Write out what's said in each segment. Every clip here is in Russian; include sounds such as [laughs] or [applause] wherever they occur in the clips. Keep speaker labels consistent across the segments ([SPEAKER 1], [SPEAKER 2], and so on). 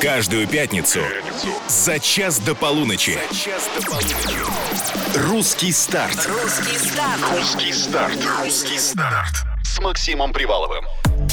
[SPEAKER 1] Каждую пятницу за час до полуночи. Русский старт.
[SPEAKER 2] Русский старт.
[SPEAKER 1] Русский старт. Русский старт. С Максимом Приваловым.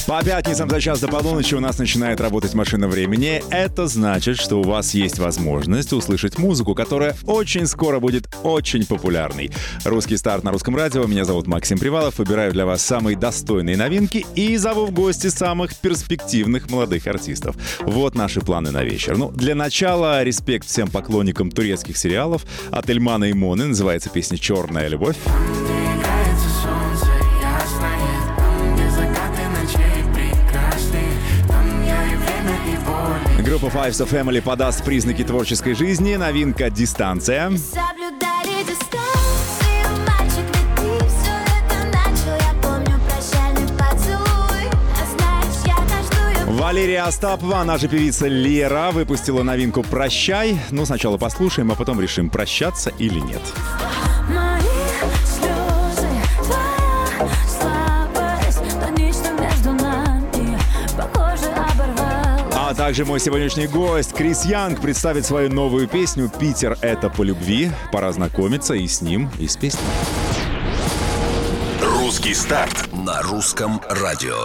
[SPEAKER 3] По пятницам за час до полуночи у нас начинает работать машина времени. Это значит, что у вас есть возможность услышать музыку, которая очень скоро будет очень популярной. Русский старт на русском радио. Меня зовут Максим Привалов. Выбираю для вас самые достойные новинки и зову в гости самых перспективных молодых артистов. Вот наши планы на вечер. Ну, для начала респект всем поклонникам турецких сериалов. От Эльмана и Моны называется песня «Черная любовь». Группа Five of Family подаст признаки творческой жизни. Новинка «Дистанция».
[SPEAKER 4] Соблюдали дистанцию, мальчик, ведь ты все это начал. Я помню прощальный поцелуй, а знаешь, я каждую
[SPEAKER 3] Валерия Остапова, она же певица Лера, выпустила новинку «Прощай». Ну, сначала послушаем, а потом решим, прощаться или нет.
[SPEAKER 4] Мои
[SPEAKER 3] также мой сегодняшний гость Крис Янг представит свою новую песню «Питер — это по любви». Пора знакомиться и с ним, и с песней.
[SPEAKER 1] Русский старт на русском радио.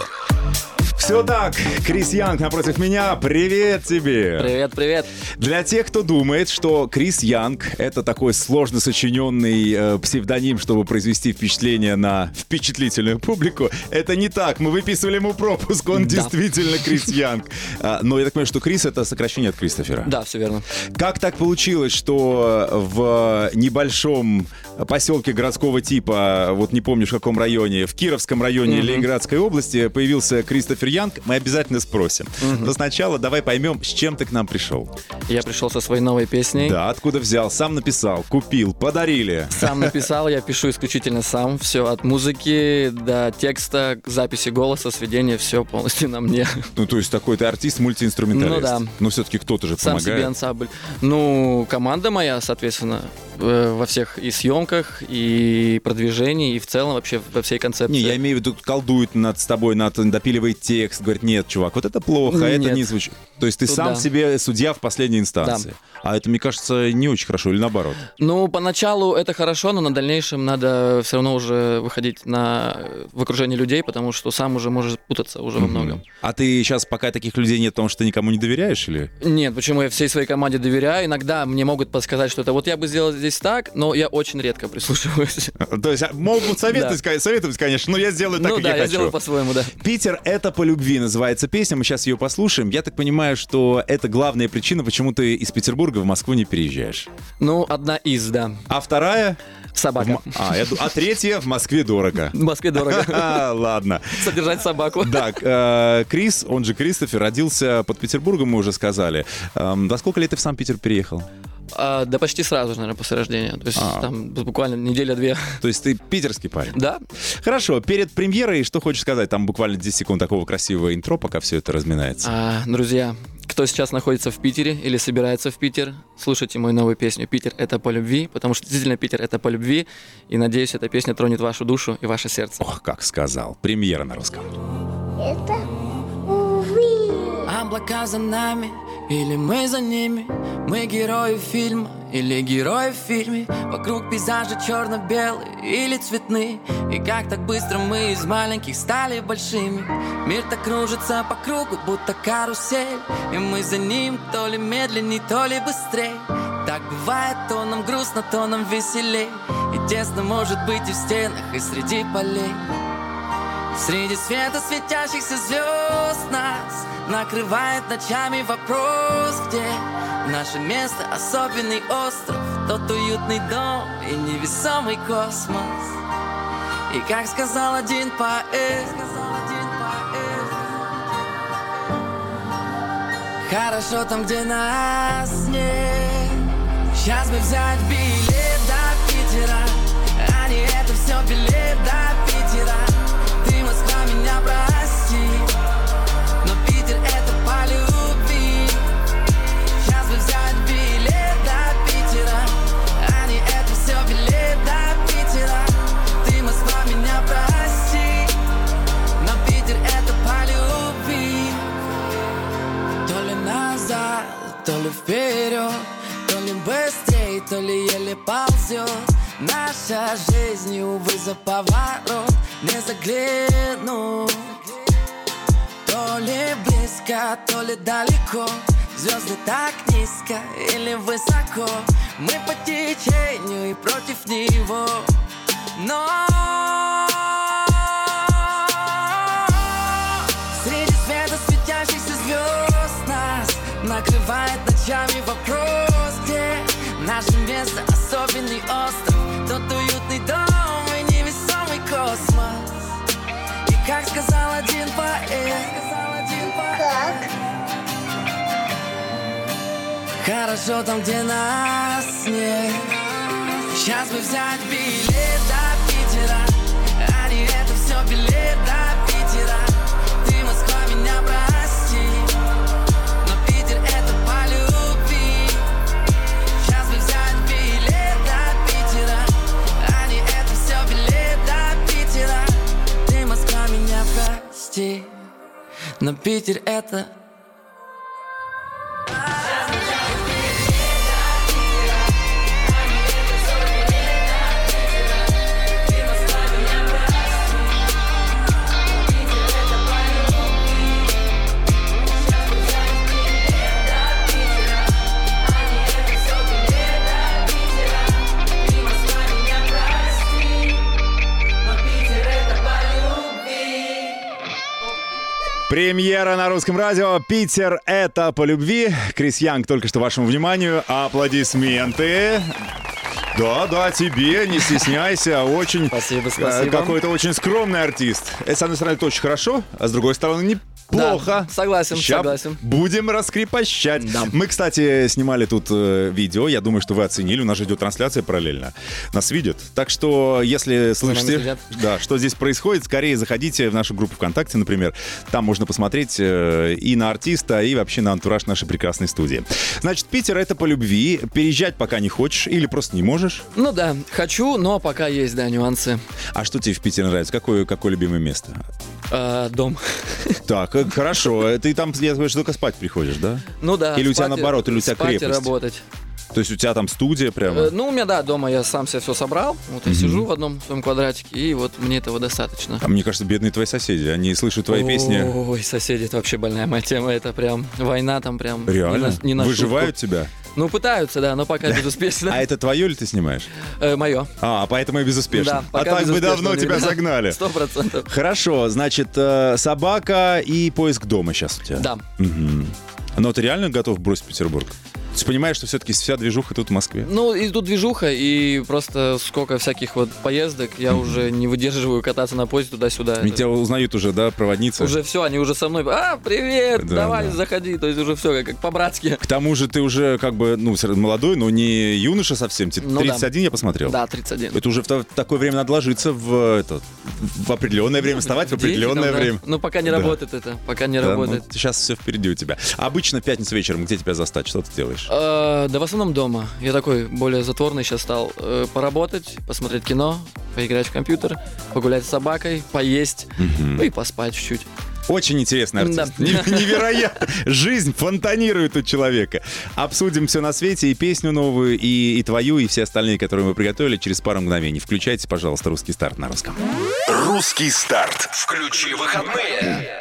[SPEAKER 3] Все так, Крис Янг напротив меня. Привет тебе!
[SPEAKER 5] Привет, привет.
[SPEAKER 3] Для тех, кто думает, что Крис Янг — это такой сложно сочиненный э, псевдоним, чтобы произвести впечатление на впечатлительную публику, это не так. Мы выписывали ему пропуск, он
[SPEAKER 5] Да.
[SPEAKER 3] действительно Крис Янг. [laughs] А, но я так понимаю, что Крис — это сокращение от Кристофера.
[SPEAKER 5] Да, все верно.
[SPEAKER 3] Как так получилось, что в небольшом поселке городского типа, вот не помню в каком районе, в Кировском районе Ленинградской области появился Кристофер Янг? Мы обязательно спросим. Но сначала давай поймем, с чем ты к нам пришел.
[SPEAKER 5] Я пришел со своей новой песней.
[SPEAKER 3] Да, откуда взял, сам написал, купил, подарили.
[SPEAKER 5] Сам написал, я пишу исключительно сам. Все от музыки до текста, записи голоса, сведения, все полностью на мне.
[SPEAKER 3] Ну, то есть такой ты артист, мультиинструменталист.
[SPEAKER 5] Ну да.
[SPEAKER 3] Но все-таки кто-то же
[SPEAKER 5] Сам себе
[SPEAKER 3] помогает.
[SPEAKER 5] ансамбль. Ну, команда моя, соответственно, э, во всех и съемках, и продвижении, и в целом вообще во всей концепции.
[SPEAKER 3] Не, я имею в виду, колдует над тобой, над, допиливает текст, говорит, нет, чувак, вот это плохо, а это
[SPEAKER 5] Нет.
[SPEAKER 3] не звучит. То есть ты
[SPEAKER 5] Тут
[SPEAKER 3] сам
[SPEAKER 5] да.
[SPEAKER 3] себе судья в последней инстанции. А это, мне кажется, не очень хорошо, или наоборот.
[SPEAKER 5] Ну, поначалу это хорошо, но на дальнейшем надо все равно уже выходить на в окружение людей, потому что сам уже можешь путаться уже во многом.
[SPEAKER 3] А ты сейчас, пока таких людей нет, потому что ты никому не доверяешь, или?
[SPEAKER 5] Нет, почему я всей своей команде доверяю. Иногда мне могут подсказать что-то. Вот я бы сделал здесь так, но я очень редко прислушиваюсь. [laughs]
[SPEAKER 3] То есть а, могут [laughs] советовать, конечно, но я сделаю так,
[SPEAKER 5] ну
[SPEAKER 3] как
[SPEAKER 5] да,
[SPEAKER 3] я
[SPEAKER 5] я
[SPEAKER 3] хочу.
[SPEAKER 5] сделаю по-своему, да.
[SPEAKER 3] Питер — это по любви называется песня, мы сейчас ее послушаем. Я так понимаю, что это главная причина, почему ты из Петербурга в Москву не переезжаешь.
[SPEAKER 5] Ну, одна из, да.
[SPEAKER 3] А вторая?
[SPEAKER 5] Собака.
[SPEAKER 3] А, я а третья в Москве дорого.
[SPEAKER 5] В Москве дорого. [laughs]
[SPEAKER 3] Ладно.
[SPEAKER 5] Содержать собаку.
[SPEAKER 3] Так, э, Крис, он же Кристофер, родился под Петербургом, мы уже сказали. Эм, До сколько лет ты в Санкт-Питер переехал?
[SPEAKER 5] А, да почти сразу же, наверное, после рождения. То есть
[SPEAKER 3] А.
[SPEAKER 5] там буквально неделя-две.
[SPEAKER 3] То есть ты питерский парень?
[SPEAKER 5] Да?
[SPEAKER 3] Хорошо, перед премьерой что хочешь сказать? Там буквально 10 секунд такого красивого интро, пока все это разминается.
[SPEAKER 5] А, друзья, кто сейчас находится в Питере или собирается в Питер, слушайте мою новую песню «Питер – это по любви», потому что действительно Питер – это по любви, и надеюсь, эта песня тронет вашу душу и ваше сердце.
[SPEAKER 3] Ох, как сказал. Премьера на русском.
[SPEAKER 4] Это увы.
[SPEAKER 6] Облака за нами, или мы за ними Мы герои фильма, или герои в фильме. Вокруг пейзажи черно-белые или цветные. И как так быстро мы из маленьких стали большими. Мир так кружится по кругу, будто карусель. И мы за ним то ли медленней, то ли быстрей Так бывает, то нам грустно, то нам веселей. И тесно может быть и в стенах, и среди полей Среди света светящихся звезд нас Накрывает ночами вопрос, где Наше место, особенный остров Тот уютный дом и невесомый космос. И как сказал один поэт Хорошо там, где нас нет Сейчас бы взять билет Наша жизнь, увы, за поворот не заглянуть. То ли близко, то ли далеко. Звезды так низко или высоко. Мы по течению и против него. Но Среди света светящихся звезд Нас накрывает ночами вопрос Где наше место особенный остров сказал один поэт.
[SPEAKER 4] Как?
[SPEAKER 6] Хорошо там, где нас нет Сейчас бы взять билет до Питера. А не это все билет до Но Питер это
[SPEAKER 3] Премьера на русском радио. Питер — это по любви. Крис Янг только что вашему вниманию. Аплодисменты. Да, да, тебе, не стесняйся, очень...
[SPEAKER 5] Спасибо,
[SPEAKER 3] э,
[SPEAKER 5] спасибо.
[SPEAKER 3] Какой-то очень скромный артист. Это, с одной стороны, это очень хорошо, а с другой стороны, неплохо.
[SPEAKER 5] Да, согласен,
[SPEAKER 3] Ща
[SPEAKER 5] согласен.
[SPEAKER 3] Будем раскрепощать.
[SPEAKER 5] Да.
[SPEAKER 3] Мы, кстати, снимали тут э, видео, я думаю, что вы оценили, у нас же идет трансляция параллельно. Нас видят. Так что, если слышите, да, что здесь происходит, скорее заходите в нашу группу ВКонтакте, например. Там можно посмотреть э, и на артиста, и вообще на антураж нашей прекрасной студии. Значит, Питер — это по любви. Переезжать пока не хочешь или просто не можешь.
[SPEAKER 5] Ну да, хочу, но пока есть, да, нюансы.
[SPEAKER 3] А что тебе в Питере нравится? Какое, какое любимое место?
[SPEAKER 5] А, дом.
[SPEAKER 3] Так, э, хорошо. Ты там, я говорю, только спать приходишь, да?
[SPEAKER 5] Ну да.
[SPEAKER 3] Или у тебя
[SPEAKER 5] спать
[SPEAKER 3] наоборот, или у тебя
[SPEAKER 5] спать
[SPEAKER 3] крепость?
[SPEAKER 5] работать.
[SPEAKER 3] То есть у тебя там студия прямо?
[SPEAKER 5] Э, Ну, у меня, да, дома я сам себе все собрал. Вот я сижу в одном своем квадратике, и вот мне этого достаточно.
[SPEAKER 3] А мне кажется, бедные твои соседи. Они слышат твои песни.
[SPEAKER 5] Ой, соседи, это вообще больная моя тема. Это прям война там прям... не
[SPEAKER 3] Реально?
[SPEAKER 5] на- не на
[SPEAKER 3] Выживают
[SPEAKER 5] шутку.
[SPEAKER 3] тебя?
[SPEAKER 5] Ну, пытаются, да, но пока безуспешно.
[SPEAKER 3] А это твое или ты снимаешь?
[SPEAKER 5] Мое.
[SPEAKER 3] А, поэтому и безуспешно.
[SPEAKER 5] Да,
[SPEAKER 3] а так бы давно тебя
[SPEAKER 5] да. [laughs]
[SPEAKER 3] загнали.
[SPEAKER 5] Сто процентов.
[SPEAKER 3] Хорошо, значит, э, собака и поиск дома сейчас у тебя.
[SPEAKER 5] Да.
[SPEAKER 3] Мгм. Но ты реально готов бросить Петербург? Ты понимаешь, что все-таки вся движуха тут в Москве?
[SPEAKER 5] Ну, и тут движуха, и просто сколько всяких вот поездок, я уже не выдерживаю кататься на поезде туда-сюда.
[SPEAKER 3] Ведь тебя узнают уже, да, проводница?
[SPEAKER 5] Уже все, они уже со мной, а, привет,
[SPEAKER 3] Да,
[SPEAKER 5] давай,
[SPEAKER 3] да.
[SPEAKER 5] заходи, то есть уже все как, по-братски.
[SPEAKER 3] К тому же ты уже как бы, ну, всё равно молодой, но не юноша совсем. Тебе
[SPEAKER 5] Ну да.
[SPEAKER 3] 31 я посмотрел.
[SPEAKER 5] Да, 31.
[SPEAKER 3] Это уже в, та- в такое время надо ложиться в, это, в определенное время, вставать в определенное время.
[SPEAKER 5] Ну, пока не
[SPEAKER 3] Да.
[SPEAKER 5] работает это, пока не
[SPEAKER 3] ну,
[SPEAKER 5] работает.
[SPEAKER 3] сейчас все впереди у тебя. Обычно в пятницу вечером где тебя застать? Что ты делаешь?
[SPEAKER 5] Э, да в основном дома. Я такой более затворный сейчас стал. Э, поработать, посмотреть кино, поиграть в компьютер, погулять с собакой, поесть, ну и поспать чуть-чуть.
[SPEAKER 3] Очень интересный артист.
[SPEAKER 5] Да.
[SPEAKER 3] Не- [laughs] Невероятно. Жизнь фонтанирует у человека. Обсудим все на свете, и песню новую, и, и твою, и все остальные, которые мы приготовили через пару мгновений. Включайте, пожалуйста, русский старт на русском.
[SPEAKER 1] Русский старт. Включи выходные.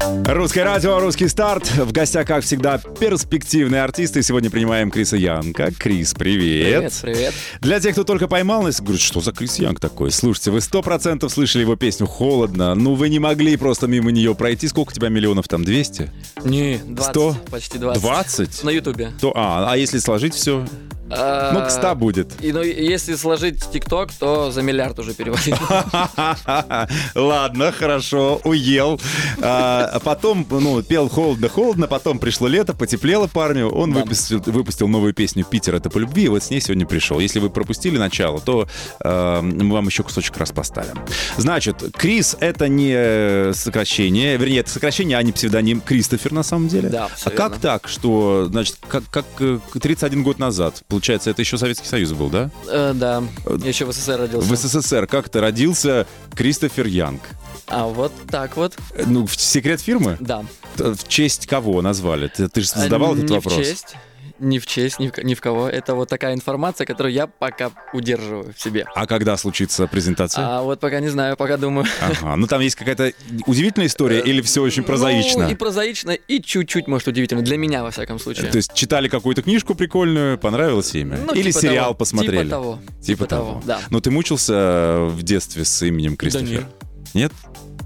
[SPEAKER 3] Русское радио, русский старт. В гостях, как всегда, перспективные артисты. Сегодня принимаем Криса Янка. Крис, привет.
[SPEAKER 5] Привет, привет.
[SPEAKER 3] Для тех, кто только поймал нас, говорит, что за Крис Янг такой? Слушайте, вы сто процентов слышали его песню «Холодно». Ну, вы не могли просто мимо нее пройти. Сколько у тебя миллионов там? 200?
[SPEAKER 5] Не, 20,
[SPEAKER 3] Сто?
[SPEAKER 5] почти 20.
[SPEAKER 3] 20?
[SPEAKER 5] На ютубе.
[SPEAKER 3] То, а, а если сложить все? Ну, к 100 будет.
[SPEAKER 5] И, ну, если сложить ТикТок, то за миллиард уже перевалил. [laughs]
[SPEAKER 3] Ладно, хорошо, уел. А, а потом, ну, пел холодно-холодно, потом пришло лето, потеплело парню. Он
[SPEAKER 5] Да.
[SPEAKER 3] выпустил, выпустил новую песню «Питер — это по любви», и вот с ней сегодня пришел. Если вы пропустили начало, то э, мы вам еще кусочек раз поставим. Значит, Крис — это не сокращение, вернее, это сокращение, а не псевдоним Кристофер на самом деле.
[SPEAKER 5] Да,
[SPEAKER 3] А как так, что, значит, как, как э, 31 год назад, получается, это еще Советский Союз был, да?
[SPEAKER 5] Э, да, я еще в СССР родился.
[SPEAKER 3] В СССР как-то родился Кристофер Янг.
[SPEAKER 5] А вот так вот,
[SPEAKER 3] Ну, в секрет фирмы?
[SPEAKER 5] да.
[SPEAKER 3] Т- В честь кого назвали? Ты, ты же задавал
[SPEAKER 5] А,
[SPEAKER 3] этот
[SPEAKER 5] не
[SPEAKER 3] вопрос.
[SPEAKER 5] в честь, не в честь, ни в, ни в кого. Это вот такая информация, которую я пока удерживаю в себе.
[SPEAKER 3] А когда случится презентация?
[SPEAKER 5] А вот пока не знаю, пока думаю.
[SPEAKER 3] Ага. Ну там есть какая-то удивительная история или все очень прозаично?
[SPEAKER 5] Ну, и прозаично, и чуть-чуть, может, удивительно. Для меня, во всяком случае.
[SPEAKER 3] То есть читали какую-то книжку прикольную, понравилось имя?
[SPEAKER 5] Ну,
[SPEAKER 3] или
[SPEAKER 5] типа
[SPEAKER 3] сериал
[SPEAKER 5] того.
[SPEAKER 3] посмотрели?
[SPEAKER 5] Типа того.
[SPEAKER 3] Типа того.
[SPEAKER 5] да.
[SPEAKER 3] Но ты мучился в детстве с именем Кристофер?
[SPEAKER 5] нет.
[SPEAKER 3] Нет?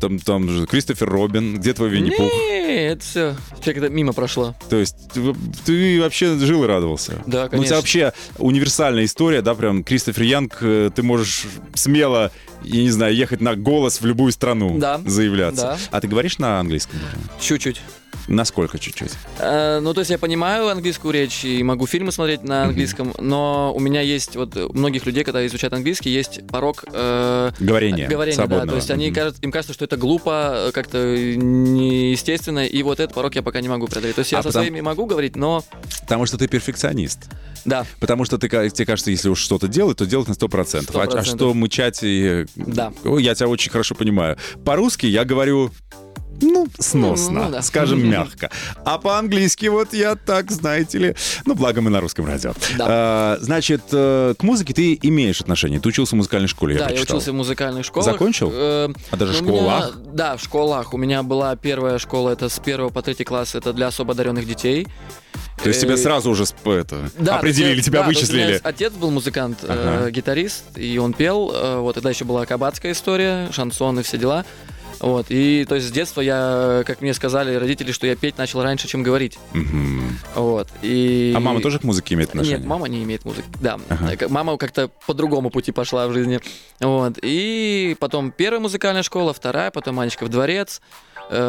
[SPEAKER 3] Там, там же Кристофер Робин, где твой Винни-Пух?
[SPEAKER 5] Не, это все. Это мимо прошло.
[SPEAKER 3] То есть ты, ты вообще жил и радовался?
[SPEAKER 5] Да,
[SPEAKER 3] Ну, у тебя
[SPEAKER 5] конечно.
[SPEAKER 3] вообще универсальная история, да, прям Кристофер Янг, э, ты можешь смело, я не знаю, ехать на голос в любую страну,
[SPEAKER 5] Да.
[SPEAKER 3] заявляться.
[SPEAKER 5] Да.
[SPEAKER 3] А ты говоришь на английском?
[SPEAKER 5] Чуть-чуть.
[SPEAKER 3] Насколько чуть-чуть?
[SPEAKER 5] Э, ну, то есть я понимаю английскую речь и могу фильмы смотреть на английском, но у меня есть, вот у многих людей, когда изучают английский, есть порог э, говорения, да.
[SPEAKER 3] свободного.
[SPEAKER 5] То есть они кажут- им кажется, что это глупо, э, как-то неестественно, и вот этот порог я пока не могу преодолеть. То есть я
[SPEAKER 3] А
[SPEAKER 5] со своими могу говорить, но
[SPEAKER 3] Потому что ты перфекционист.
[SPEAKER 5] да,
[SPEAKER 3] Потому что ты, тебе кажется, если уж что-то делать, то делать на 100%. А, а
[SPEAKER 5] 100%.
[SPEAKER 3] что мычать и...
[SPEAKER 5] Да.
[SPEAKER 3] Ой, я тебя очень хорошо понимаю. По-русски я говорю... Ну, сносно,
[SPEAKER 5] Ну, да.
[SPEAKER 3] скажем [laughs] мягко. А по-английски вот я так, знаете ли... Ну, благо мы на русском радио.
[SPEAKER 5] Да.
[SPEAKER 3] А, значит, э, к музыке ты имеешь отношение. Ты учился в музыкальной школе, я
[SPEAKER 5] да, я
[SPEAKER 3] прочитал.
[SPEAKER 5] учился в музыкальных школах.
[SPEAKER 3] Закончил?
[SPEAKER 5] Э,
[SPEAKER 3] А даже в
[SPEAKER 5] ну, меня-
[SPEAKER 3] школах?
[SPEAKER 5] да, в школах. У меня была первая школа, это с первого по третий класс, это для особо одаренных детей.
[SPEAKER 3] То есть тебя
[SPEAKER 5] Э,
[SPEAKER 3] сразу уже это,
[SPEAKER 5] Да,
[SPEAKER 3] определили,
[SPEAKER 5] есть,
[SPEAKER 3] тебя
[SPEAKER 5] да, меня
[SPEAKER 3] вычислили.
[SPEAKER 5] Отец был музыкант, э,
[SPEAKER 3] Ага.
[SPEAKER 5] гитарист, и он пел. э, Вот тогда еще была кабацкая история, шансон и все дела. Вот, и то есть с детства я, как мне сказали родители, что я петь начал раньше, чем говорить.
[SPEAKER 3] Мгм.
[SPEAKER 5] Вот, и...
[SPEAKER 3] А мама тоже к музыке имеет отношение?
[SPEAKER 5] Нет, мама не имеет музыки. Да,
[SPEAKER 3] Ага.
[SPEAKER 5] Мама как-то по другому пути пошла в жизни. Вот. И потом первая музыкальная школа, вторая, потом Манечка в дворец,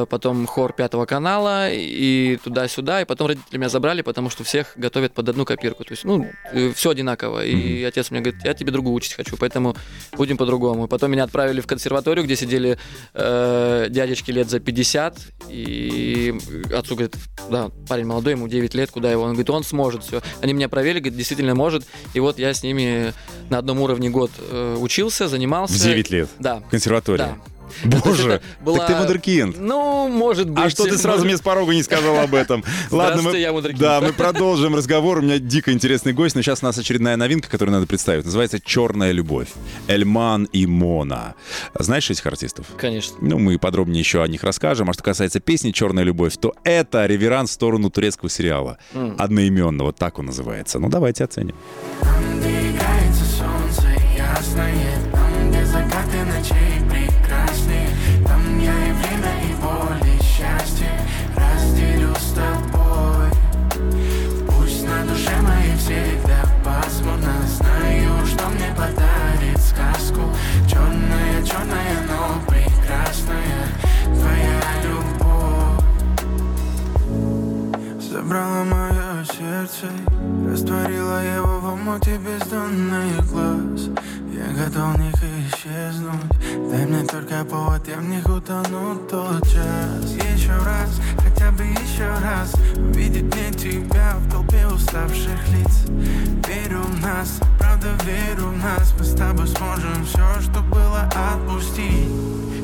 [SPEAKER 5] потом хор пятого канала и туда-сюда. И потом родители меня забрали, потому что всех готовят под одну копирку. То есть, ну, все одинаково. И отец мне говорит, я тебе другую учить хочу, поэтому будем по-другому. Потом меня отправили в консерваторию, где сидели э, дядечки лет за 50. И отцу говорит, да, парень молодой, ему 9 лет, куда его? Он говорит, он сможет все. Они меня проверили, говорит, действительно может. И вот я с ними на одном уровне год э, учился, занимался.
[SPEAKER 3] В 9 лет?
[SPEAKER 5] Да.
[SPEAKER 3] В консерватории?
[SPEAKER 5] Да.
[SPEAKER 3] Боже,
[SPEAKER 5] была-
[SPEAKER 3] так ты вундеркинд.
[SPEAKER 5] Ну, может быть.
[SPEAKER 3] А что ты сразу мне с порога не сказал об этом? [laughs] Ладно, мы,
[SPEAKER 5] я вундеркинд.
[SPEAKER 3] да, мы продолжим разговор. У меня дико интересный гость, но сейчас у нас очередная новинка, которую надо представить. Называется «Черная любовь». Эльман и Мона. Знаешь этих артистов?
[SPEAKER 5] Конечно.
[SPEAKER 3] Ну, мы подробнее еще о них расскажем. А что касается песни «Черная любовь», то это реверанс в сторону турецкого сериала. Одноименного, так он называется. Ну, давайте оценим.
[SPEAKER 2] Солнце ясное растворила его в омуте бездонных глаз. Я готов в них исчезнуть, дай мне только повод, я в них утону тот час. Еще раз, хотя бы еще раз, увидеть мне тебя в толпе уставших лиц. Верю в нас, правда верю в нас, мы с тобой сможем все, что было отпустить.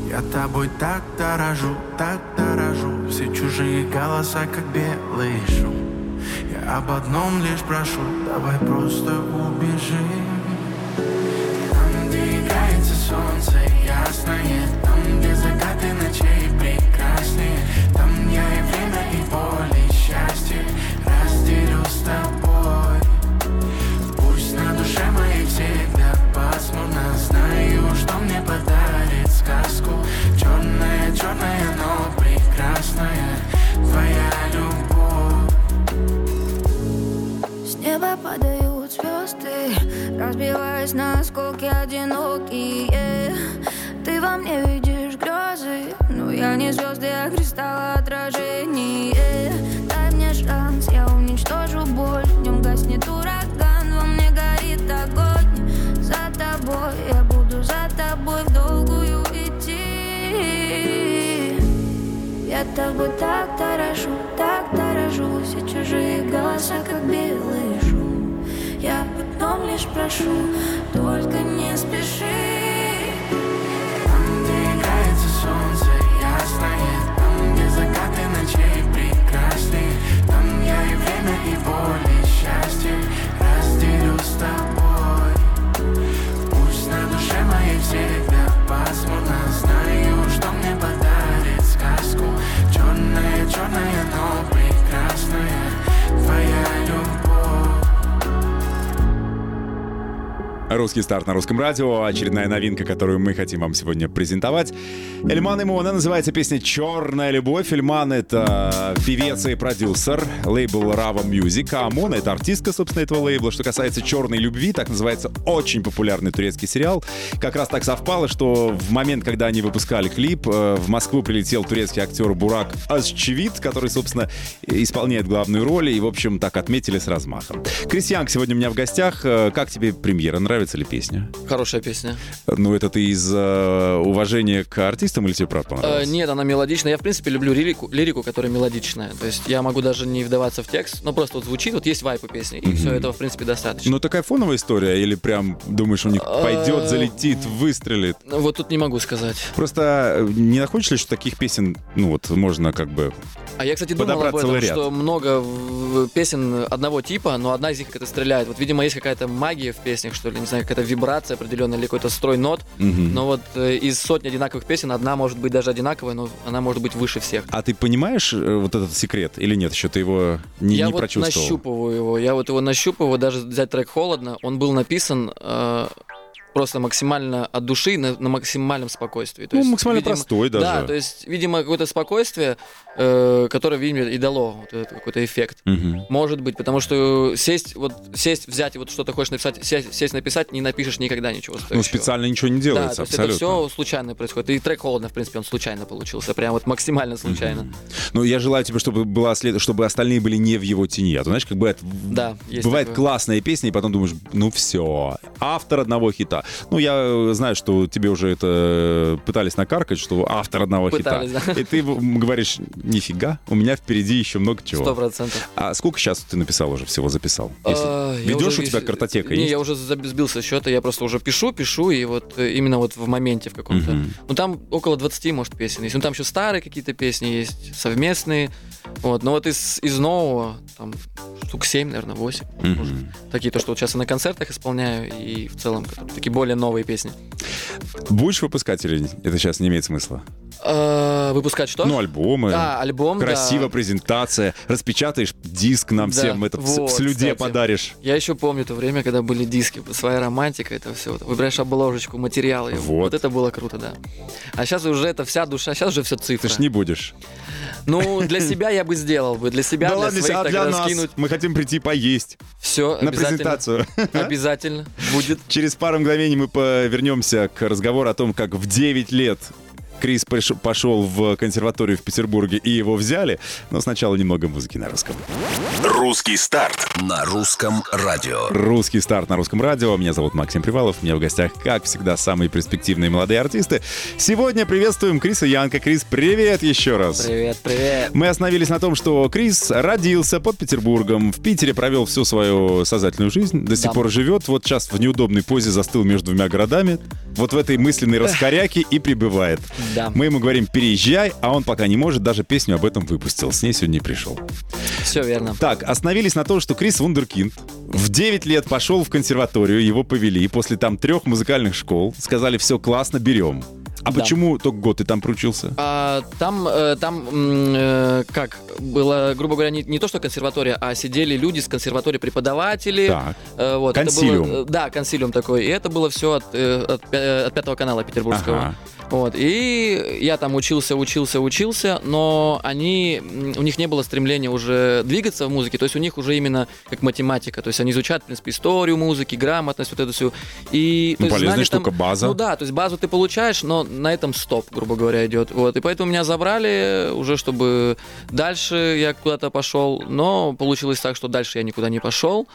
[SPEAKER 2] Я тобой так дорожу, так дорожу Все чужие голоса, как белый шум Я об одном лишь прошу, давай просто убежим. Там, где играется солнце ясное
[SPEAKER 4] разбиваясь на осколки одинокие. Ты во мне видишь грезы, но я не звезды, а кристалл отражение. Дай мне шанс, я уничтожу боль, в нем гаснет ураган, во мне горит огонь. За тобой я буду за тобой в долгую идти. Я тобой так дорожу, так дорожу Все чужие голоса, как об знаешь, прошу, только не спеши.
[SPEAKER 2] Там, где играется солнце ясное, там, где закаты ночей прекрасны, там я и время, и боль.
[SPEAKER 3] Русский старт на русском радио. Очередная новинка, которую мы хотим вам сегодня презентовать. Эльман Имона называется песня «Черная любовь». Эльман — это певец и продюсер, лейбл Rava Music, а Амона — это артистка, собственно, этого лейбла. Что касается «Черной любви», так называется очень популярный турецкий сериал. Как раз так совпало, что в момент, когда они выпускали клип, э, в Москву прилетел турецкий актер Бурак Азчевит, который, собственно, исполняет главную роль, и, в общем, так отметили с размахом. Крис сегодня у меня в гостях. Э, как тебе премьера? Нравится ли песня?
[SPEAKER 5] Хорошая песня.
[SPEAKER 3] Ну, это ты из э, уважения к артистам или тебе правда
[SPEAKER 5] Э,
[SPEAKER 3] понравилось?
[SPEAKER 5] нет, она мелодичная. Я, в принципе, люблю лирику, лирику, которая мелодичная. То есть я могу даже не вдаваться в текст, но просто вот звучит, вот есть вайп у песни, и все, этого, в принципе, достаточно.
[SPEAKER 3] Ну, такая фоновая история, или прям думаешь, у них пойдет,
[SPEAKER 5] Э,
[SPEAKER 3] залетит, выстрелит?
[SPEAKER 5] Вот тут не могу сказать.
[SPEAKER 3] Просто э, не находишь ли, что таких песен, ну вот, можно как бы...
[SPEAKER 5] А я, кстати, думал
[SPEAKER 3] Подобрать
[SPEAKER 5] об этом,
[SPEAKER 3] целый ряд.
[SPEAKER 5] что много в- песен одного типа, но одна из них как-то стреляет. Вот, видимо, есть какая-то магия в песнях, что ли, не знаю, какая-то вибрация определенная или какой-то строй нот.
[SPEAKER 3] Мгм.
[SPEAKER 5] Но вот э, из сотни одинаковых песен одна может быть даже одинаковая, но она может быть выше всех.
[SPEAKER 3] А ты понимаешь э, вот этот секрет или нет? Еще ты его не,
[SPEAKER 5] я
[SPEAKER 3] не
[SPEAKER 5] вот
[SPEAKER 3] прочувствовал?
[SPEAKER 5] нащупываю его, я вот его нащупываю, даже взять трек «Холодно», он был написан э, просто максимально от души, на, на максимальном спокойствии. То
[SPEAKER 3] Ну,
[SPEAKER 5] есть,
[SPEAKER 3] максимально
[SPEAKER 5] видимо,
[SPEAKER 3] простой даже.
[SPEAKER 5] Да, то есть, видимо, какое-то спокойствие, э, которое, видимо, и дало вот этот какой-то эффект.
[SPEAKER 3] Мгм.
[SPEAKER 5] Может быть, потому что сесть, вот сесть, взять и вот что-то хочешь написать, сесть, сесть написать, не напишешь никогда ничего стоящего.
[SPEAKER 3] Ну, специально ничего не
[SPEAKER 5] Да,
[SPEAKER 3] делается,
[SPEAKER 5] то есть
[SPEAKER 3] абсолютно.
[SPEAKER 5] это все случайно происходит. И трек холодно, в принципе, он случайно получился. Прям вот максимально случайно.
[SPEAKER 3] Ну, я желаю тебе, чтобы была след... чтобы остальные были не в его тени. А то, знаешь, как бывает,
[SPEAKER 5] Да, есть
[SPEAKER 3] бывает
[SPEAKER 5] такое.
[SPEAKER 3] классная песня, и потом думаешь, ну все, автор одного хита. Ну, я э, знаю, что тебе уже это пытались накаркать, что автор одного
[SPEAKER 5] Пытались,
[SPEAKER 3] хита.
[SPEAKER 5] да.
[SPEAKER 3] И ты говоришь, нифига, у меня впереди еще много чего.
[SPEAKER 5] Сто процентов.
[SPEAKER 3] А сколько сейчас ты написал уже, всего записал? Если-
[SPEAKER 5] А, я
[SPEAKER 3] Ведешь
[SPEAKER 5] уже-
[SPEAKER 3] у тебя картотека?
[SPEAKER 5] Не,
[SPEAKER 3] есть?
[SPEAKER 5] я уже заб- сбил со счета, я просто уже пишу, пишу, и вот э, именно вот в моменте в каком-то. Ну там около 20, может, песен есть. Ну там еще старые какие-то песни есть, совместные. Вот, но вот из, из нового, там, штук 7, наверное, 8.
[SPEAKER 3] Мгм.
[SPEAKER 5] может. Такие, то, что вот сейчас и на концертах исполняю, и в целом которые такие более новые песни.
[SPEAKER 3] Будешь выпускать или это сейчас не имеет смысла?
[SPEAKER 5] А, выпускать что?
[SPEAKER 3] Ну, альбомы.
[SPEAKER 5] Да, альбом, да.
[SPEAKER 3] Красиво, презентация. Распечатаешь диск нам
[SPEAKER 5] Да,
[SPEAKER 3] всем, этот в
[SPEAKER 5] вот,
[SPEAKER 3] слюде
[SPEAKER 5] кстати.
[SPEAKER 3] подаришь.
[SPEAKER 5] Я еще помню то время, когда были диски, своя романтика, это все. Выбираешь обложечку, материалы.
[SPEAKER 3] Вот.
[SPEAKER 5] это было круто, да. А сейчас уже это вся душа, сейчас уже все
[SPEAKER 3] Ты
[SPEAKER 5] цифры.
[SPEAKER 3] ж не будешь.
[SPEAKER 5] Ну, для себя я бы сделал бы, для себя,
[SPEAKER 3] да
[SPEAKER 5] для
[SPEAKER 3] ладно,
[SPEAKER 5] своих
[SPEAKER 3] а для нас
[SPEAKER 5] раскинуть.
[SPEAKER 3] мы хотим прийти поесть
[SPEAKER 5] Все,
[SPEAKER 3] на презентацию. [laughs]
[SPEAKER 5] Обязательно будет.
[SPEAKER 3] Через пару мгновений мы повернемся к разговору о том, как в 9 лет Крис пошел в консерваторию в Петербурге и его взяли. Но сначала немного музыки на русском.
[SPEAKER 1] Русский старт на русском радио.
[SPEAKER 3] Русский старт на русском радио. Меня зовут Максим Привалов. У меня в гостях, как всегда, самые перспективные молодые артисты. Сегодня приветствуем Криса Янка. Крис, привет еще раз.
[SPEAKER 5] Привет, привет.
[SPEAKER 3] Мы остановились на том, что Крис родился под Петербургом, в Питере провел всю свою сознательную жизнь, до сих
[SPEAKER 5] Да.
[SPEAKER 3] пор живет, вот сейчас в неудобной позе застыл между двумя городами, вот в этой мысленной раскоряке и прибывает.
[SPEAKER 5] Да.
[SPEAKER 3] Мы ему говорим, переезжай, а он пока не может, даже песню об этом выпустил, с ней сегодня не пришел.
[SPEAKER 5] Все верно.
[SPEAKER 3] Так, остановились на том, что Крис Вундеркинд в 9 лет пошел в консерваторию, его повели, и после там трех музыкальных школ сказали, все классно, берем. А
[SPEAKER 5] Да.
[SPEAKER 3] почему только год ты там проучился?
[SPEAKER 5] А, там, э, там э, как было, грубо говоря, не, не то что консерватория, а сидели люди с консерватории преподаватели.
[SPEAKER 3] Так.
[SPEAKER 5] Э, вот, это
[SPEAKER 3] Консилиум.
[SPEAKER 5] было, э, да, консилиум такой. И это было все от, э, от, от пятого канала петербургского.
[SPEAKER 3] Ага.
[SPEAKER 5] Вот. И я там учился, учился, учился, но они, у них не было стремления уже двигаться в музыке, то есть у них уже именно как математика, то есть они изучают, в принципе, историю музыки, грамотность, вот эту всю. И,
[SPEAKER 3] Ну, полезная
[SPEAKER 5] там-
[SPEAKER 3] штука, база.
[SPEAKER 5] Ну да, то есть базу ты получаешь, но на этом стоп, грубо говоря, идет. Вот. И поэтому меня забрали уже, чтобы дальше я куда-то пошел, но получилось так, что дальше я никуда не пошел.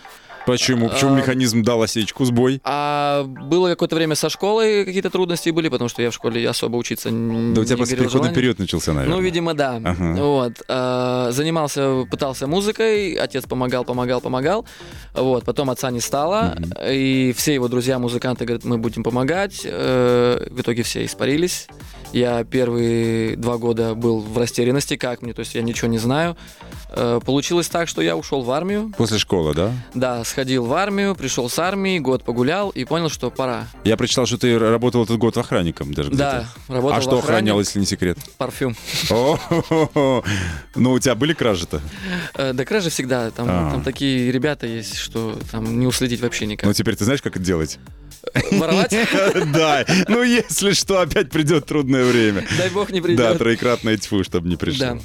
[SPEAKER 3] Почему? Почему
[SPEAKER 5] А,
[SPEAKER 3] механизм дал осечку, сбой?
[SPEAKER 5] А было какое-то время со школой какие-то трудности были, потому что я в школе особо учиться н-
[SPEAKER 3] Да у тебя
[SPEAKER 5] не
[SPEAKER 3] просто
[SPEAKER 5] горел
[SPEAKER 3] переходный
[SPEAKER 5] желанием.
[SPEAKER 3] период начался, наверное.
[SPEAKER 5] Ну, видимо, да.
[SPEAKER 3] Ага.
[SPEAKER 5] Вот. А, занимался, пытался музыкой, отец помогал, помогал, помогал. Вот. Потом отца не стало, и все его друзья-музыканты говорят, мы будем помогать. Э, В итоге все испарились. Я первые два года был в растерянности, как мне, то есть я ничего не знаю. Э, Получилось так, что я ушел в армию.
[SPEAKER 3] После школы, да?
[SPEAKER 5] Да, сходил в армию, пришел с армии, год погулял и понял, что пора.
[SPEAKER 3] Я прочитал, что ты работал этот год охранником даже
[SPEAKER 5] Да, работал
[SPEAKER 3] А что охранял, если не секрет?
[SPEAKER 5] Парфюм.
[SPEAKER 3] Ну, у тебя были кражи-то?
[SPEAKER 5] Э, Да кражи всегда. Там,
[SPEAKER 3] А.
[SPEAKER 5] там такие ребята есть, что там не уследить вообще никак.
[SPEAKER 3] Ну, теперь ты знаешь, как это делать?
[SPEAKER 5] Воровать? [laughs]
[SPEAKER 3] Да, ну, если что, опять придет трудное время.
[SPEAKER 5] Дай бог не
[SPEAKER 3] Да,
[SPEAKER 5] придет.
[SPEAKER 3] троекратное тьфу, чтобы не пришло.
[SPEAKER 5] Да.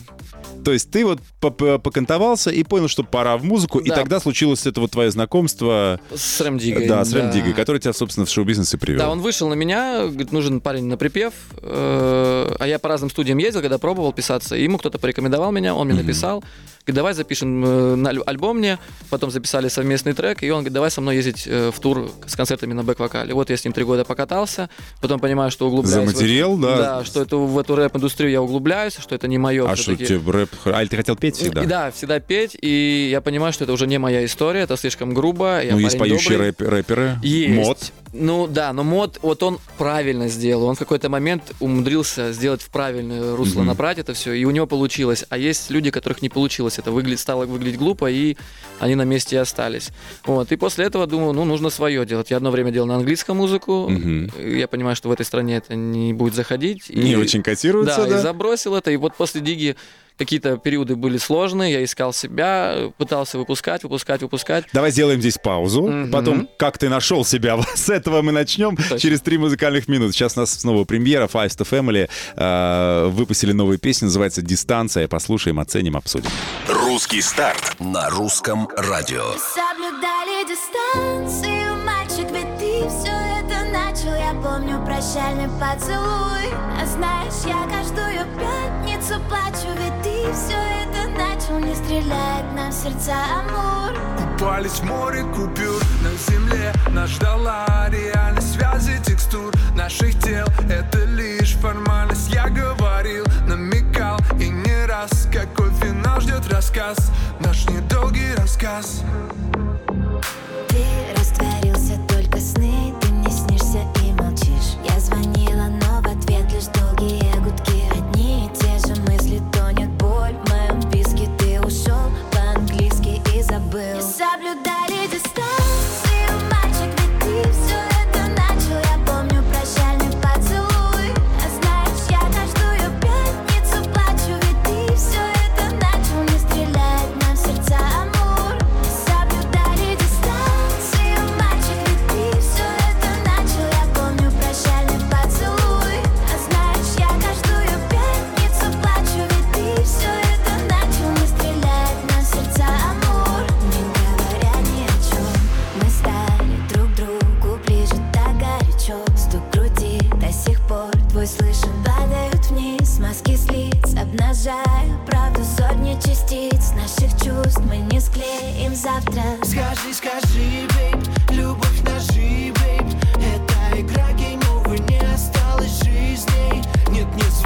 [SPEAKER 3] То есть ты вот поп- покантовался и понял, что пора в музыку, и
[SPEAKER 5] Да.
[SPEAKER 3] тогда случилось это вот твое знакомство
[SPEAKER 5] С Рэм Диггой.
[SPEAKER 3] да, с Рэм Диггой, который тебя, собственно, в шоу-бизнес и привел.
[SPEAKER 5] Да, он вышел на меня, говорит, нужен парень на припев, э, а я по разным студиям ездил, когда пробовал писаться, и ему кто-то порекомендовал меня, он мне написал, говорит, давай запишем э, на аль- альбом мне, потом записали совместный трек, и он говорит, давай со мной ездить э, в тур с концертами на бэк-вокале. Вот я с ним три года покатался, потом понимаю, что углубляюсь... в эту-
[SPEAKER 3] Заматерел, да?
[SPEAKER 5] Да, что это, в эту рэп-индустрию я углубляюсь, что это не мое
[SPEAKER 3] А что тебе рэп... А, ты хотел петь всегда?
[SPEAKER 5] И Да, всегда петь, и я понимаю, что это уже не моя история, это слишком грубо. я
[SPEAKER 3] ну, есть поющие рэп- рэперы.
[SPEAKER 5] Есть.
[SPEAKER 3] Мод.
[SPEAKER 5] Ну да, но мод, вот он правильно сделал. Он в какой-то момент умудрился сделать в правильное русло,
[SPEAKER 3] Мгм.
[SPEAKER 5] набрать это все, и у него получилось. А есть люди, которых не получилось. Это выглядит, стало выглядеть глупо, и они на месте и остались. Вот. И после этого думаю, ну, нужно свое делать. Я одно время делал на английском музыку.
[SPEAKER 3] Мгм.
[SPEAKER 5] Я понимаю, что в этой стране это не будет заходить.
[SPEAKER 3] Не
[SPEAKER 5] и-
[SPEAKER 3] очень котируется,
[SPEAKER 5] да,
[SPEAKER 3] да?
[SPEAKER 5] и забросил это. И вот после Диги какие-то периоды были сложные, я искал себя, пытался выпускать, выпускать, выпускать.
[SPEAKER 3] Давай сделаем здесь паузу.
[SPEAKER 5] Мгм.
[SPEAKER 3] Потом, как ты нашел себя, [laughs] с этого мы начнем
[SPEAKER 5] Точно.
[SPEAKER 3] через три музыкальных минут. Сейчас у нас снова премьера Five to Family. э, выпустили новую песню, называется «Дистанция». Послушаем, оценим, обсудим.
[SPEAKER 1] Русский старт.
[SPEAKER 7] на русском радио.
[SPEAKER 8] Соблюдали дистанцию, мальчик, ведь ты все это начал Я помню прощальный поцелуй А знаешь, я каждую Ты все это начал Не стреляет нам в сердца амур
[SPEAKER 9] Купались в море купюр на земле. Нас ждала реальность связи текстур Наших тел. Это лишь формальность. Я говорил, намекал. И не раз Какой финал ждет рассказ. Наш недолгий рассказ.
[SPEAKER 8] Ты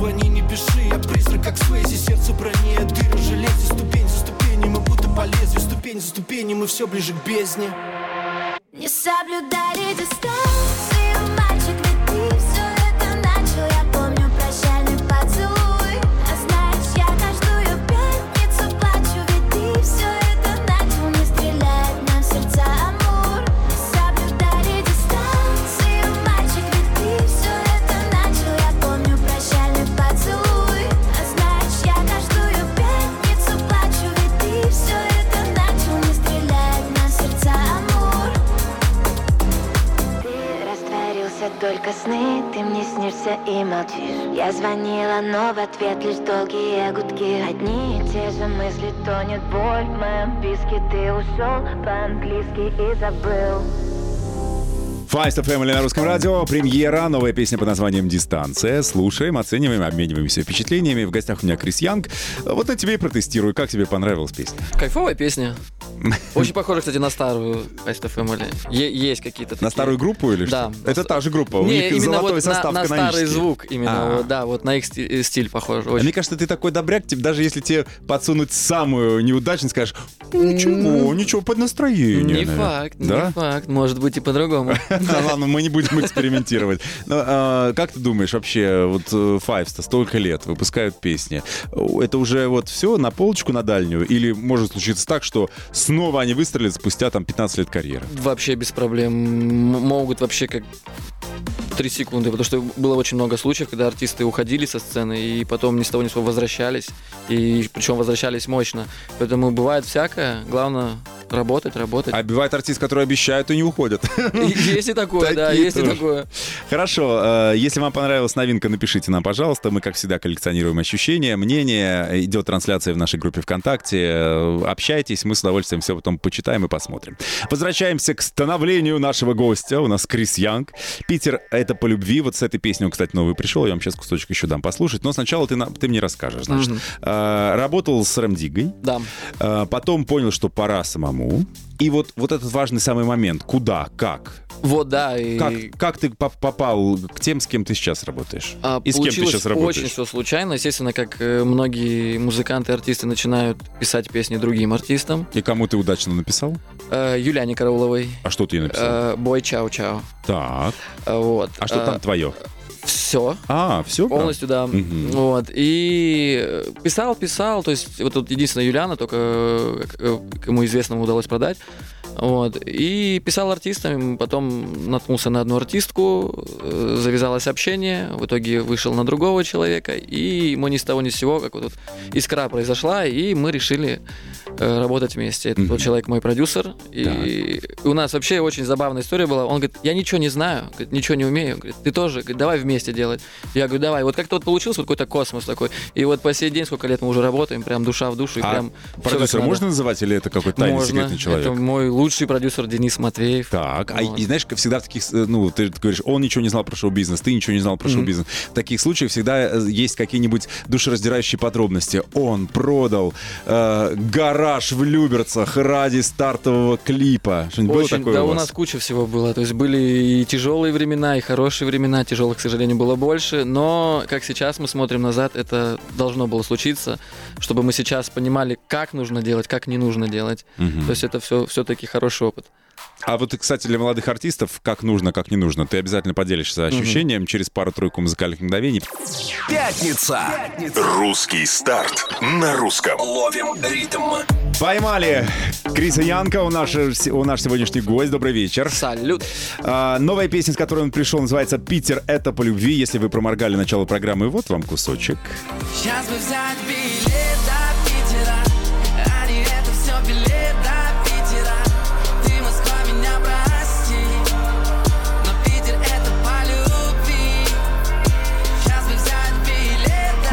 [SPEAKER 9] звони, не пиши, я призрак, как Свейзи. Сердце броне, дыры, железо, ступень за ступенью Мы будто по лезвию, ступень за ступенью Мы все ближе к бездне.
[SPEAKER 8] Не соблюдали дистанцию, Снишься и молчишь Я звонила, но в ответ лишь долгие гудки Одни и те же мысли, тонет боль В моем писке ты ушел по-английски и забыл
[SPEAKER 3] to Family на русском радио. Премьера. Новая песня под названием «Дистанция». Слушаем, оцениваем, обмениваемся впечатлениями. В гостях у меня Крис Янг. Вот на тебе и протестирую. Как тебе понравилась песня?
[SPEAKER 5] Кайфовая песня. [laughs] Очень похоже, кстати, на старую Ice Family. Е- есть какие-то
[SPEAKER 3] На старую группу или
[SPEAKER 5] Да.
[SPEAKER 3] что? Это та же группа. У
[SPEAKER 5] Не,
[SPEAKER 3] них золотой
[SPEAKER 5] вот
[SPEAKER 3] состав
[SPEAKER 5] на старый звук именно,
[SPEAKER 3] А.
[SPEAKER 5] вот, да, вот на их э, стиль похож.
[SPEAKER 3] А. Мне кажется, ты такой добряк, тебе- даже если тебе подсунуть самую неудачную, скажешь, ничего, ничего, под настроение.
[SPEAKER 5] Не
[SPEAKER 3] наверное».
[SPEAKER 5] факт,
[SPEAKER 3] Да?
[SPEAKER 5] не факт, может быть и по-другому. [laughs]
[SPEAKER 3] Ладно, мы не будем экспериментировать. Но, а, как ты думаешь, вообще, вот э, Fives-то столько лет выпускают песни. Это уже вот все на полочку на дальнюю? Или может случиться так, что снова они выстрелят спустя там 15 лет карьеры?
[SPEAKER 5] Вообще без проблем. Могут вообще как три секунды, потому что было очень много случаев, когда артисты уходили со сцены и потом ни с того ни с сего возвращались, и причем возвращались мощно. Поэтому бывает всякое, главное работать, работать.
[SPEAKER 3] А бывает артист, который обещают и не уходят. [laughs]
[SPEAKER 5] Есть и такое, да, есть и такое.
[SPEAKER 3] Хорошо, э, если вам понравилась новинка, напишите нам, пожалуйста. Мы, как всегда, коллекционируем ощущения, мнения. Идет трансляция в нашей группе ВКонтакте. Э, Общайтесь, мы с удовольствием все потом почитаем и посмотрим. Возвращаемся к становлению нашего гостя. У нас Крис Янг. Питер — это по любви. Вот с этой песней он, кстати, новый пришел. Я вам сейчас кусочек еще дам послушать. Но сначала ты, ты мне расскажешь. Значит, Э, работал с Рэм Диггой.
[SPEAKER 5] Да.
[SPEAKER 3] Потом понял, что пора самому. И вот, вот этот важный самый момент. Куда, как?
[SPEAKER 5] Вот, да. И...
[SPEAKER 3] Как, как ты поп- попал к тем, с кем ты сейчас работаешь?
[SPEAKER 5] А,
[SPEAKER 3] И с кем ты сейчас работаешь?
[SPEAKER 5] очень все случайно. Естественно, как э, многие музыканты, артисты начинают писать песни другим артистам.
[SPEAKER 3] И кому ты удачно написал?
[SPEAKER 5] Э, Юляне Карауловой,
[SPEAKER 3] А что ты ей написал?
[SPEAKER 5] э, Бой Чао-Чао.
[SPEAKER 3] Так.
[SPEAKER 5] Э, Вот.
[SPEAKER 3] А что там твое?
[SPEAKER 5] Все.
[SPEAKER 3] А, все?
[SPEAKER 5] Полностью, да.
[SPEAKER 3] Мгм.
[SPEAKER 5] Вот. И э, писал, писал. То есть, вот тут единственная Юлиана, только э, э, кому известному удалось продать. Вот. И писал артистам, потом наткнулся на одну артистку, завязалось общение, в итоге вышел на другого человека, и мы ни с того ни с сего, как вот тут искра произошла, и мы решили работать вместе. Вот
[SPEAKER 3] Мгм.
[SPEAKER 5] человек мой продюсер, и у нас вообще очень забавная история была. Он говорит, я ничего не знаю, говорит, ничего не умею. Говорит, ты тоже, говорит, давай вместе делать. Я говорю, давай. Вот как-то вот получился вот какой-то космос такой. И вот по сей день, сколько лет мы уже работаем, прям душа в душу, и
[SPEAKER 3] А
[SPEAKER 5] прям надо.
[SPEAKER 3] можно называть или это какой-то тайный
[SPEAKER 5] Можно.
[SPEAKER 3] секретный человек?
[SPEAKER 5] Это мой лучший продюсер Денис Матвеев.
[SPEAKER 3] Так, а и знаешь, как всегда в таких, э, ну, ты говоришь, он ничего не знал про шоу-бизнес, ты ничего не знал про шоу-бизнес. В таких случаях всегда э, есть какие-нибудь душераздирающие подробности. Он продал э, гараж в Люберцах ради стартового клипа. Что-нибудь было
[SPEAKER 5] Очень,
[SPEAKER 3] такое
[SPEAKER 5] да,
[SPEAKER 3] у
[SPEAKER 5] у нас куча всего было. То есть были и тяжелые времена, и хорошие времена. Тяжелых, к сожалению, было больше. Но, как сейчас мы смотрим назад, это должно было случиться, чтобы мы сейчас понимали, как нужно делать, как не нужно делать.
[SPEAKER 3] Мгм.
[SPEAKER 5] То есть это все все-таки хороший опыт.
[SPEAKER 3] А вот, кстати, для молодых артистов, как нужно, как не нужно, ты обязательно поделишься ощущением через пару-тройку музыкальных мгновений.
[SPEAKER 7] Пятница.
[SPEAKER 1] Русский старт на русском.
[SPEAKER 7] Ловим ритм.
[SPEAKER 3] Поймали Криса Янка, у наш, у наш сегодняшний гость. Добрый вечер.
[SPEAKER 5] Салют!
[SPEAKER 3] А, новая песня, с которой он пришел, называется «Питер — это по любви». Если вы проморгали начало программы, вот вам кусочек.
[SPEAKER 6] Сейчас бы взять билет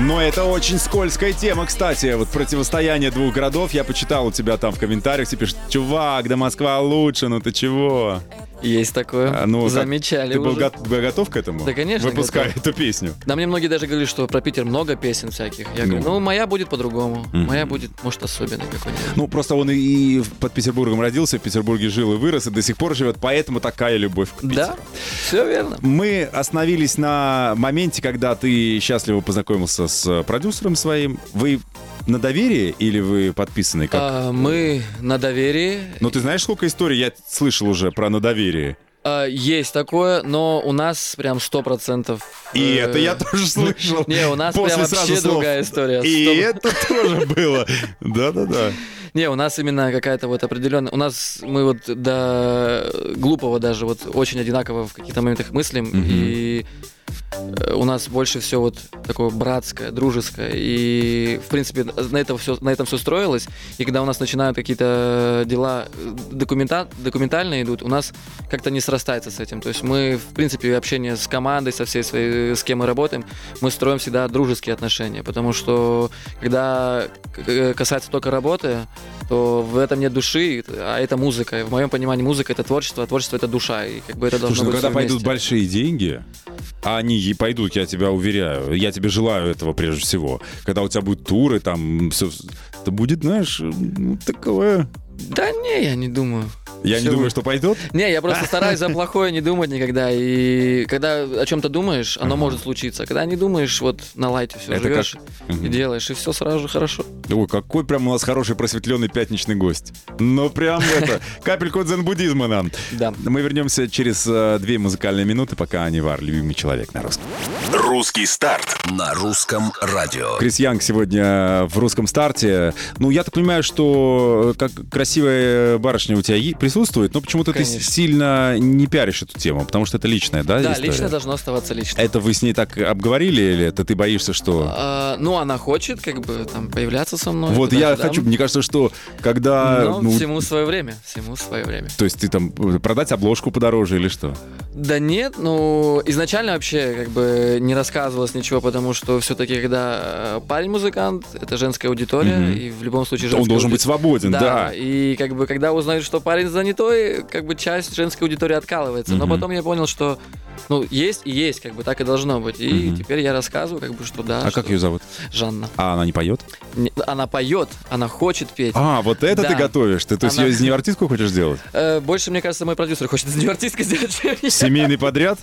[SPEAKER 6] Но это
[SPEAKER 3] очень скользкая тема, кстати. Вот противостояние двух городов. Я почитал у тебя там в комментариях. Ты пишешь, чувак, да Москва лучше, ну ты чего?
[SPEAKER 5] Есть такое.
[SPEAKER 3] А, ну,
[SPEAKER 5] Замечали
[SPEAKER 3] Ты
[SPEAKER 5] уже.
[SPEAKER 3] был готов к этому?
[SPEAKER 5] Да, конечно,
[SPEAKER 3] Выпуская
[SPEAKER 5] готов.
[SPEAKER 3] эту песню.
[SPEAKER 5] Да мне многие даже говорили, что про Питер много песен всяких. Я говорю,
[SPEAKER 3] Ну.
[SPEAKER 5] ну, моя будет по-другому.
[SPEAKER 3] Мгм.
[SPEAKER 5] Моя будет, может, особенной какой-нибудь.
[SPEAKER 3] Ну, просто он и, и под Петербургом родился, в Петербурге жил и вырос, и до сих пор живет, поэтому такая любовь к Питеру.
[SPEAKER 5] Да, все верно.
[SPEAKER 3] Мы остановились на моменте, когда ты счастливо познакомился с продюсером своим. Вы на доверие или вы подписаны? Как?
[SPEAKER 5] А, мы на доверии.
[SPEAKER 3] Ну, ты знаешь, сколько историй я слышал уже про на доверие?
[SPEAKER 5] А, есть такое, но у нас прям сто процентов.
[SPEAKER 3] И
[SPEAKER 5] э,
[SPEAKER 3] это я тоже [laughs] слышал.
[SPEAKER 5] Не, у нас прям вообще другая история.
[SPEAKER 3] И это [laughs] тоже было. Да-да-да.
[SPEAKER 5] Не, у нас именно какая-то вот определенная... У нас мы вот до глупого даже вот очень одинаково в каких-то моментах мыслим. И у нас больше все вот такое братское, дружеское. И, в принципе, на, это все, на этом все строилось. И когда у нас начинают какие-то дела э, документа, документальные идут, у нас как-то не срастается с этим. То есть мы, в принципе, общение с командой, со всей своей, с кем мы работаем, мы строим всегда дружеские отношения. Потому что, когда касается только работы, то в этом нет души, а это музыка. И в моем понимании музыка это творчество, а творчество это душа. И как бы это должно
[SPEAKER 3] Слушай, ну
[SPEAKER 5] быть
[SPEAKER 3] когда пойдут
[SPEAKER 5] вместе.
[SPEAKER 3] большие деньги, а они и пойдут, я тебя уверяю, я тебе желаю этого прежде всего. Когда у тебя будут туры, там все, это будет, знаешь, ну, такое
[SPEAKER 5] Да не, я не думаю.
[SPEAKER 3] Я не
[SPEAKER 5] Всё.
[SPEAKER 3] думаю, что пойдет.
[SPEAKER 5] Не, я просто [laughs] стараюсь за плохое не думать никогда. И когда о чем-то думаешь, оно может случиться. Когда не думаешь, вот на лайте все
[SPEAKER 3] Это
[SPEAKER 5] живешь
[SPEAKER 3] как-
[SPEAKER 5] и делаешь, и все сразу же хорошо.
[SPEAKER 3] Ой, какой прям у нас хороший просветленный пятничный гость. Ну, прям это, [laughs] капельку дзен-буддизма нам.
[SPEAKER 5] Да.
[SPEAKER 3] Мы вернемся через э, две музыкальные минуты, пока Анивар, любимый человек на русском.
[SPEAKER 1] Русский старт.
[SPEAKER 7] На русском радио.
[SPEAKER 3] Крис Янг сегодня в русском старте. Ну, я так понимаю, что э, как красивая барышня у тебя присутствует, но почему-то ты сильно не пиаришь эту тему, потому что это личная, да,
[SPEAKER 5] Да,
[SPEAKER 3] история?
[SPEAKER 5] лично должно оставаться лично.
[SPEAKER 3] Это вы с ней так обговорили или это ты боишься, что...
[SPEAKER 5] А, ну, она хочет, как бы, там, появляться со мной.
[SPEAKER 3] вот я
[SPEAKER 5] туда-сюда.
[SPEAKER 3] хочу, мне кажется, что когда...
[SPEAKER 5] Но
[SPEAKER 3] ну,
[SPEAKER 5] всему свое время, всему свое время.
[SPEAKER 3] То есть ты там э, продать обложку подороже или что?
[SPEAKER 5] Да нет, ну, изначально вообще как бы не рассказывалось ничего, потому что все-таки, когда э, парень музыкант, это женская аудитория,
[SPEAKER 3] Мгм.
[SPEAKER 5] и в любом случае
[SPEAKER 3] Он должен быть
[SPEAKER 5] ауди-
[SPEAKER 3] свободен, да.
[SPEAKER 5] И как бы, когда узнают, что парень занятой, как бы часть женской аудитории откалывается. Но потом я понял, что ну, есть и есть, как бы так и должно быть. И теперь я рассказываю, как бы, что да.
[SPEAKER 3] А
[SPEAKER 5] что
[SPEAKER 3] как ее зовут?
[SPEAKER 5] Жанна.
[SPEAKER 3] А она не поет?
[SPEAKER 5] Не- Она поет, она хочет петь.
[SPEAKER 3] А, вот это ты готовишь. Ты то есть
[SPEAKER 5] Она-
[SPEAKER 3] ее из нее артистку хочешь сделать?
[SPEAKER 5] Э, больше, мне кажется, мой продюсер хочет из нее артистка сделать.
[SPEAKER 3] Семейный подряд?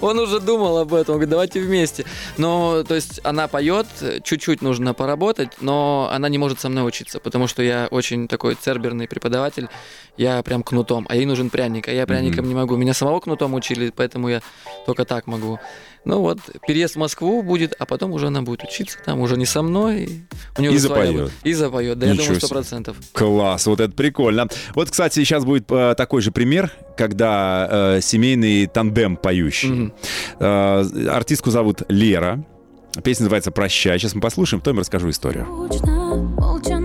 [SPEAKER 5] Он уже думал об этом, он говорит, давайте вместе. Но, то есть, она поет, чуть-чуть нужно поработать, но она не может со мной учиться, потому что я очень такой церберный преподаватель, я прям кнутом, а ей нужен пряник, а я пряником не могу. Меня самого кнутом учили, поэтому я только так могу. Ну вот, переезд в Москву будет, а потом уже она будет учиться, там уже не со мной. У нее
[SPEAKER 3] И запоет.
[SPEAKER 5] будет. И запоет, да, я
[SPEAKER 3] Ничего
[SPEAKER 5] думаю,
[SPEAKER 3] себе.
[SPEAKER 5] сто процентов.
[SPEAKER 3] Класс, вот это прикольно. Вот, кстати, сейчас будет э, такой же пример, когда э, семейный тандем поющий.
[SPEAKER 5] Мгм.
[SPEAKER 3] Э, артистку зовут Лера. Песня называется «Прощай». Сейчас мы послушаем, потом я расскажу историю.
[SPEAKER 4] Молча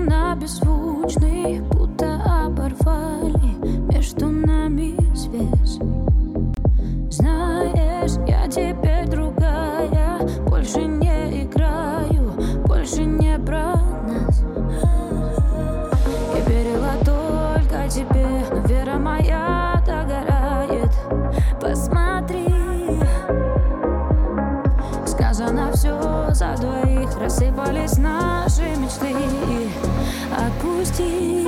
[SPEAKER 4] за двоих Рассыпались наши мечты. Отпусти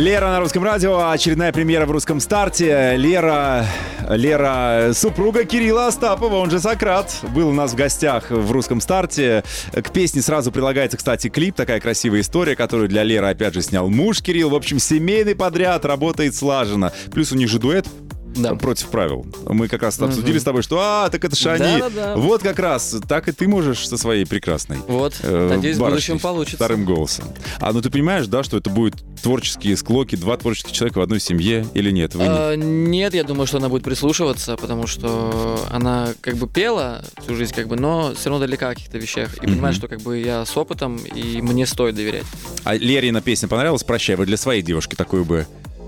[SPEAKER 3] Лера на русском радио, очередная премьера в русском старте. Лера, Лера, супруга Кирилла Остапова, он же Сократ, был у нас в гостях в русском старте. К песне сразу прилагается, кстати, клип, такая красивая история, которую для Леры опять же снял муж Кирилл. В общем, семейный подряд, работает слаженно. Плюс у них же дуэт
[SPEAKER 5] Да.
[SPEAKER 3] против правил. Мы как раз обсудили с тобой, что а, так это же они.
[SPEAKER 5] Да-да-да.
[SPEAKER 3] Вот как раз, так и ты можешь со своей прекрасной.
[SPEAKER 5] Вот,
[SPEAKER 3] э,
[SPEAKER 5] надеюсь, в будущем получится.
[SPEAKER 3] Вторым голосом. А ну ты понимаешь, да, что это будет творческие склоки, два творческих человека в одной семье или нет? Вы не-
[SPEAKER 5] А, нет, я думаю, что она будет прислушиваться, потому что она как бы пела всю жизнь, как бы, но все равно далека о каких-то вещах. И понимает, что как бы я с опытом, и мне стоит доверять.
[SPEAKER 3] А Лерина песня понравилась? Прощай, вы для своей девушки такую бы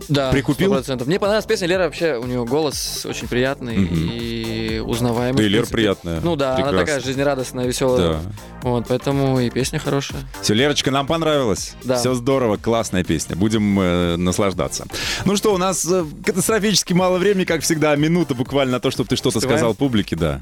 [SPEAKER 5] Да,
[SPEAKER 3] Прикупил?
[SPEAKER 5] 100%. Мне понравилась песня. Лера вообще, у нее голос очень приятный
[SPEAKER 3] Мгм.
[SPEAKER 5] и узнаваемый.
[SPEAKER 3] Да и Лера приятная.
[SPEAKER 5] Ну да, она
[SPEAKER 3] Прекрасно.
[SPEAKER 5] такая жизнерадостная, веселая.
[SPEAKER 3] Да.
[SPEAKER 5] Вот, поэтому и песня хорошая.
[SPEAKER 3] Все, Лерочка, нам понравилось.
[SPEAKER 5] Да.
[SPEAKER 3] Все здорово, классная песня. Будем э, наслаждаться. Ну что, у нас э, катастрофически мало времени, как всегда, минута буквально на то, чтобы ты что-то сказал публике, да.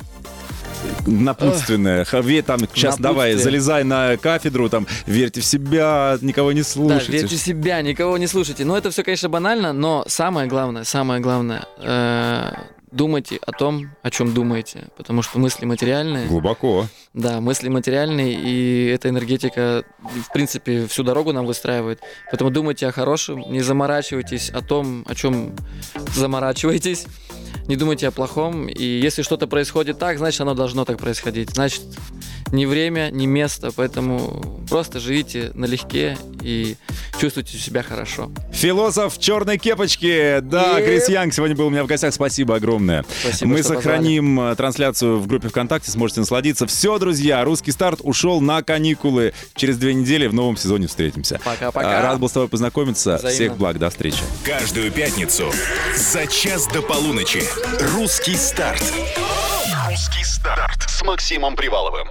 [SPEAKER 3] Напутственное. Хаве, там, сейчас давай, залезай на кафедру, там, верьте в себя, никого не
[SPEAKER 5] Да,
[SPEAKER 3] слушайте.
[SPEAKER 5] верьте в себя, никого не слушайте. Ну, это все, конечно, банально, но самое главное, самое главное, э, думайте о том, о чем думаете. Потому что мысли материальные.
[SPEAKER 3] Глубоко.
[SPEAKER 5] Да, мысли материальные, и эта энергетика, в принципе, всю дорогу нам выстраивает. Поэтому думайте о хорошем, не заморачивайтесь о том, о чем заморачиваетесь. Не думайте о плохом. И если что-то происходит так, значит, оно должно так происходить. Значит, ни время, ни место. Поэтому просто живите налегке и чувствуйте себя хорошо.
[SPEAKER 3] Философ в черной кепочке. Да,
[SPEAKER 5] Еп.
[SPEAKER 3] Крис Янг сегодня был у меня в гостях. Спасибо огромное.
[SPEAKER 5] Спасибо,
[SPEAKER 3] Мы
[SPEAKER 5] что
[SPEAKER 3] сохраним э, трансляцию в группе ВКонтакте, сможете насладиться. Все, друзья, русский старт ушел на каникулы. Через две недели в новом сезоне встретимся.
[SPEAKER 5] Пока-пока.
[SPEAKER 3] А, Рад был с тобой познакомиться.
[SPEAKER 5] Взаимно.
[SPEAKER 3] Всех благ, до встречи.
[SPEAKER 7] Каждую пятницу за час до полуночи.
[SPEAKER 1] Русский старт. Русский старт с Максимом Приваловым.